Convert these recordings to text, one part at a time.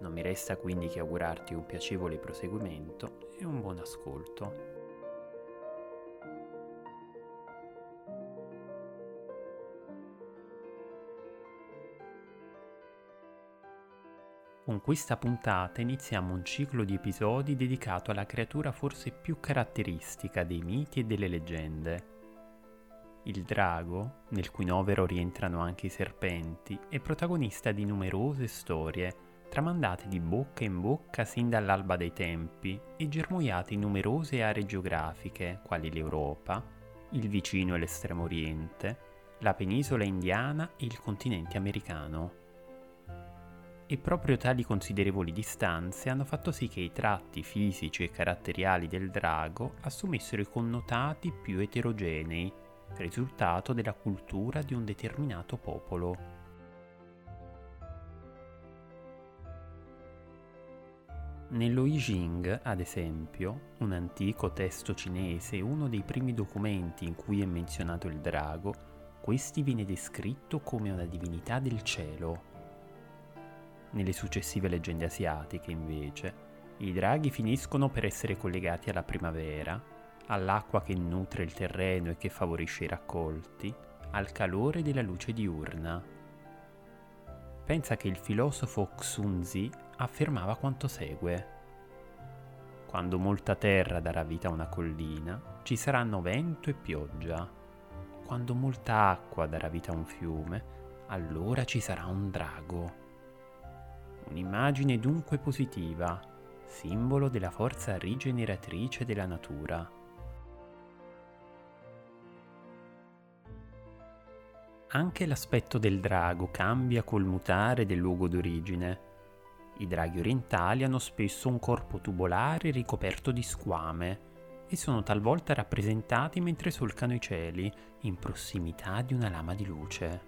non mi resta quindi che augurarti un piacevole proseguimento e un buon ascolto. Con questa puntata iniziamo un ciclo di episodi dedicato alla creatura forse più caratteristica dei miti e delle leggende. Il drago, nel cui novero rientrano anche i serpenti, è protagonista di numerose storie tramandate di bocca in bocca sin dall'alba dei tempi e germogliate in numerose aree geografiche, quali l'Europa, il vicino e l'estremo oriente, la penisola indiana e il continente americano. E proprio tali considerevoli distanze hanno fatto sì che i tratti fisici e caratteriali del drago assumessero i connotati più eterogenei, risultato della cultura di un determinato popolo. Nello I Ching, ad esempio, un antico testo cinese uno dei primi documenti in cui è menzionato il drago, questi viene descritto come una divinità del cielo. Nelle successive leggende asiatiche, invece, i draghi finiscono per essere collegati alla primavera, all'acqua che nutre il terreno e che favorisce i raccolti, al calore della luce diurna. Pensa che il filosofo Xunzi affermava quanto segue. Quando molta terra darà vita a una collina, ci saranno vento e pioggia. Quando molta acqua darà vita a un fiume, allora ci sarà un drago. Un'immagine dunque positiva, simbolo della forza rigeneratrice della natura. Anche l'aspetto del drago cambia col mutare del luogo d'origine. I draghi orientali hanno spesso un corpo tubolare ricoperto di squame e sono talvolta rappresentati mentre solcano i cieli in prossimità di una lama di luce.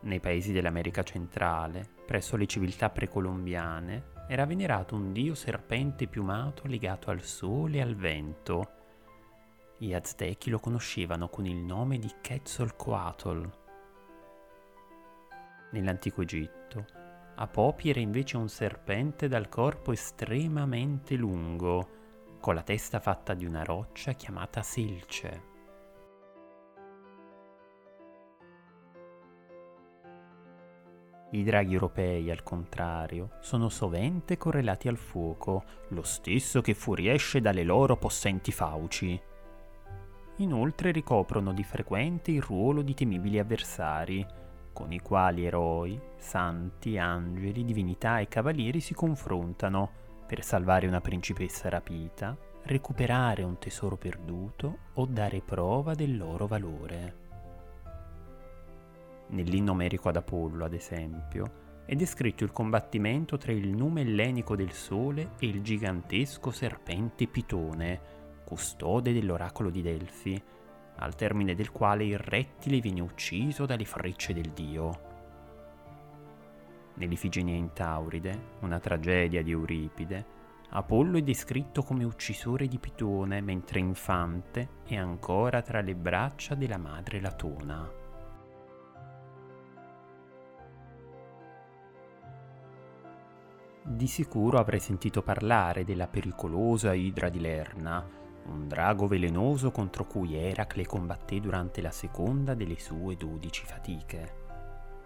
Nei paesi dell'America centrale, presso le civiltà precolombiane, era venerato un dio serpente piumato legato al sole e al vento. Gli Aztechi lo conoscevano con il nome di Quetzalcoatl. Nell'antico Egitto, Apopi era invece un serpente dal corpo estremamente lungo, con la testa fatta di una roccia chiamata selce. I draghi europei, al contrario, sono sovente correlati al fuoco, lo stesso che fuoriesce dalle loro possenti fauci. Inoltre ricoprono di frequente il ruolo di temibili avversari, con i quali eroi, santi, angeli, divinità e cavalieri si confrontano per salvare una principessa rapita, recuperare un tesoro perduto o dare prova del loro valore. Nell'inno omerico ad Apollo, ad esempio, è descritto il combattimento tra il nume ellenico del sole e il gigantesco serpente Pitone, custode dell'oracolo di Delfi, al termine del quale il rettile viene ucciso dalle frecce del dio. Nell'Ifigenia in Tauride, una tragedia di Euripide, Apollo è descritto come uccisore di Pitone mentre infante è ancora tra le braccia della madre Latona. Di sicuro avrei sentito parlare della pericolosa Idra di Lerna, un drago velenoso contro cui Eracle combatté durante la seconda delle sue dodici fatiche.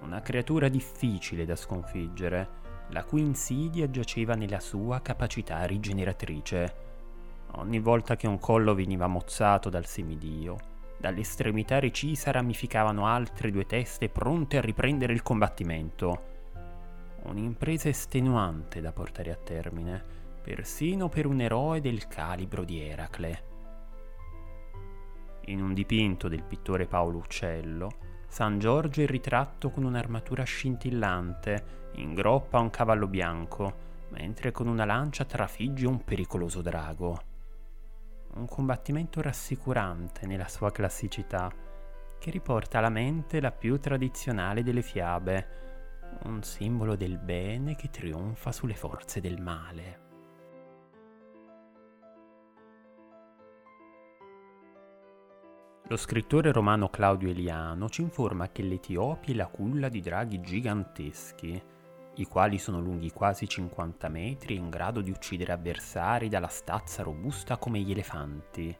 Una creatura difficile da sconfiggere, la cui insidia giaceva nella sua capacità rigeneratrice. Ogni volta che un collo veniva mozzato dal semidio, dall'estremità recisa ramificavano altre due teste pronte a riprendere il combattimento. Un'impresa estenuante da portare a termine persino per un eroe del calibro di Eracle. In un dipinto del pittore Paolo Uccello, San Giorgio è ritratto con un'armatura scintillante, in groppa un cavallo bianco, mentre con una lancia trafigge un pericoloso drago. Un combattimento rassicurante nella sua classicità, che riporta alla mente la più tradizionale delle fiabe, un simbolo del bene che trionfa sulle forze del male. Lo scrittore romano Claudio Eliano ci informa che l'Etiopia è la culla di draghi giganteschi, i quali sono lunghi quasi 50 metri e in grado di uccidere avversari dalla stazza robusta come gli elefanti.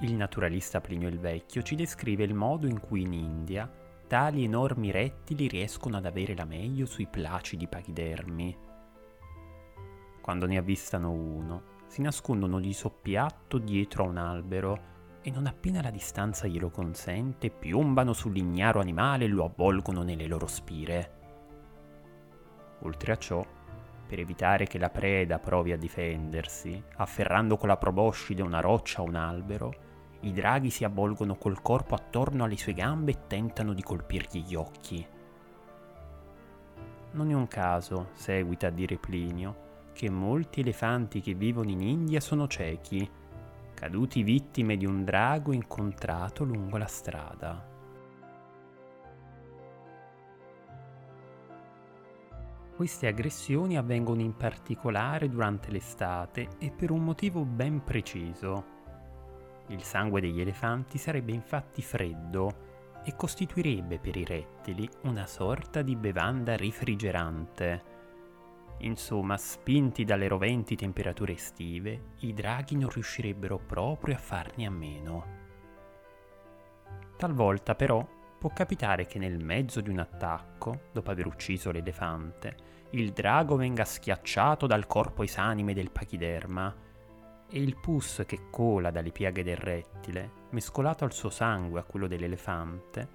Il naturalista Plinio il Vecchio ci descrive il modo in cui in India tali enormi rettili riescono ad avere la meglio sui placidi pachidermi. Quando ne avvistano uno, si nascondono di soppiatto dietro a un albero e non appena la distanza glielo consente, piombano sull'ignaro animale e lo avvolgono nelle loro spire. Oltre a ciò, per evitare che la preda provi a difendersi, afferrando con la proboscide una roccia o un albero, i draghi si avvolgono col corpo attorno alle sue gambe e tentano di colpirgli gli occhi. Non è un caso, seguita a dire Plinio, che molti elefanti che vivono in India sono ciechi caduti vittime di un drago incontrato lungo la strada. Queste aggressioni avvengono in particolare durante l'estate e per un motivo ben preciso. Il sangue degli elefanti sarebbe infatti freddo e costituirebbe per i rettili una sorta di bevanda rifrigerante Insomma, spinti dalle roventi temperature estive, i draghi non riuscirebbero proprio a farne a meno. Talvolta però può capitare che nel mezzo di un attacco, dopo aver ucciso l'elefante, il drago venga schiacciato dal corpo esanime del pachiderma e il pus che cola dalle piaghe del rettile, mescolato al suo sangue a quello dell'elefante,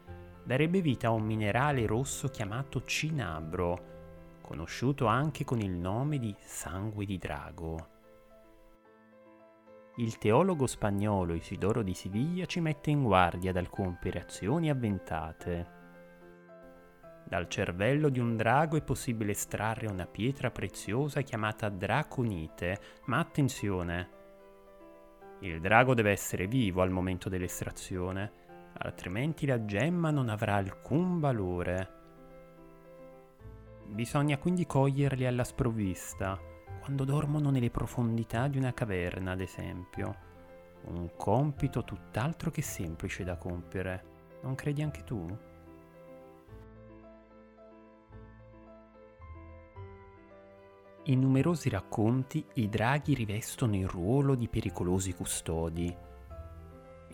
darebbe vita a un minerale rosso chiamato cinabro, conosciuto anche con il nome di sangue di drago. Il teologo spagnolo Isidoro di Siviglia ci mette in guardia dal compiere azioni avventate. Dal cervello di un drago è possibile estrarre una pietra preziosa chiamata draconite, ma attenzione! Il drago deve essere vivo al momento dell'estrazione, altrimenti la gemma non avrà alcun valore. Bisogna quindi coglierli alla sprovvista, quando dormono nelle profondità di una caverna, ad esempio. Un compito tutt'altro che semplice da compiere, non credi anche tu? In numerosi racconti i draghi rivestono il ruolo di pericolosi custodi.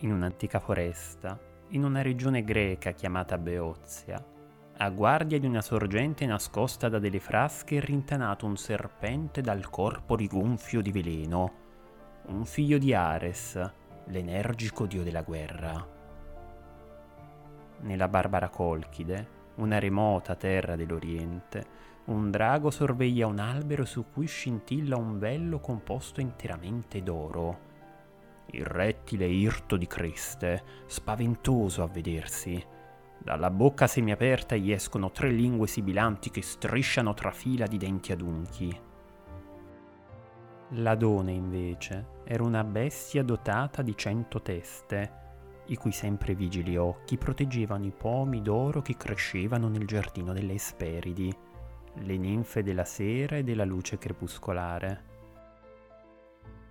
In un'antica foresta, in una regione greca chiamata Beozia, a guardia di una sorgente nascosta da delle frasche rintanato un serpente dal corpo rigonfio di veleno, un figlio di Ares, l'energico dio della guerra. Nella barbara Colchide, una remota terra dell'Oriente, un drago sorveglia un albero su cui scintilla un vello composto interamente d'oro. Il rettile irto di creste, spaventoso a vedersi, dalla bocca semiaperta gli escono tre lingue sibilanti che strisciano tra fila di denti adunchi. L'Adone, invece, era una bestia dotata di cento teste, i cui sempre vigili occhi proteggevano i pomi d'oro che crescevano nel giardino delle Esperidi, le ninfe della sera e della luce crepuscolare.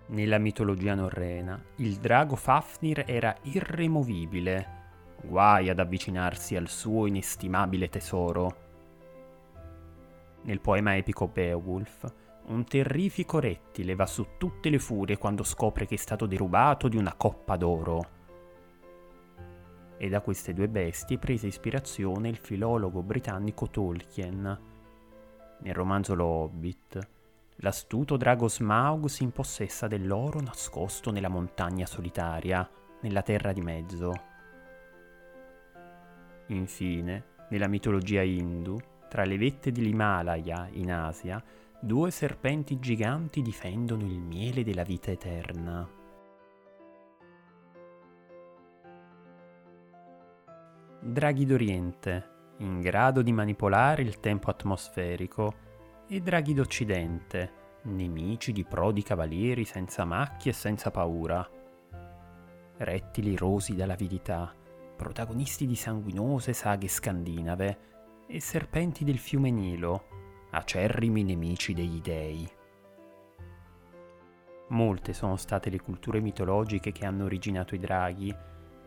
Nella mitologia norrena, il drago Fafnir era irremovibile, Guai ad avvicinarsi al suo inestimabile tesoro. Nel poema epico Beowulf, un terrifico rettile va su tutte le furie quando scopre che è stato derubato di una coppa d'oro. E da queste due bestie prese ispirazione il filologo britannico Tolkien. Nel romanzo Lo Hobbit, l'astuto drago Smaug si impossessa dell'oro nascosto nella montagna solitaria, nella terra di mezzo. Infine, nella mitologia hindu, tra le vette dell'Himalaya in Asia, due serpenti giganti difendono il miele della vita eterna. Draghi d'Oriente, in grado di manipolare il tempo atmosferico, e draghi d'Occidente, nemici di prodi cavalieri senza macchie e senza paura. Rettili rosi dall'avidità, protagonisti di sanguinose saghe scandinave e serpenti del fiume Nilo, acerrimi nemici degli dei. Molte sono state le culture mitologiche che hanno originato i draghi,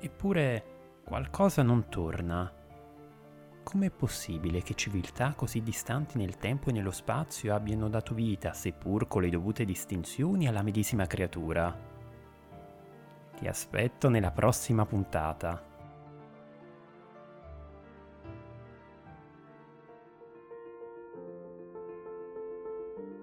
eppure qualcosa non torna. Com'è possibile che civiltà così distanti nel tempo e nello spazio abbiano dato vita, seppur con le dovute distinzioni, alla medesima creatura? Ti aspetto nella prossima puntata.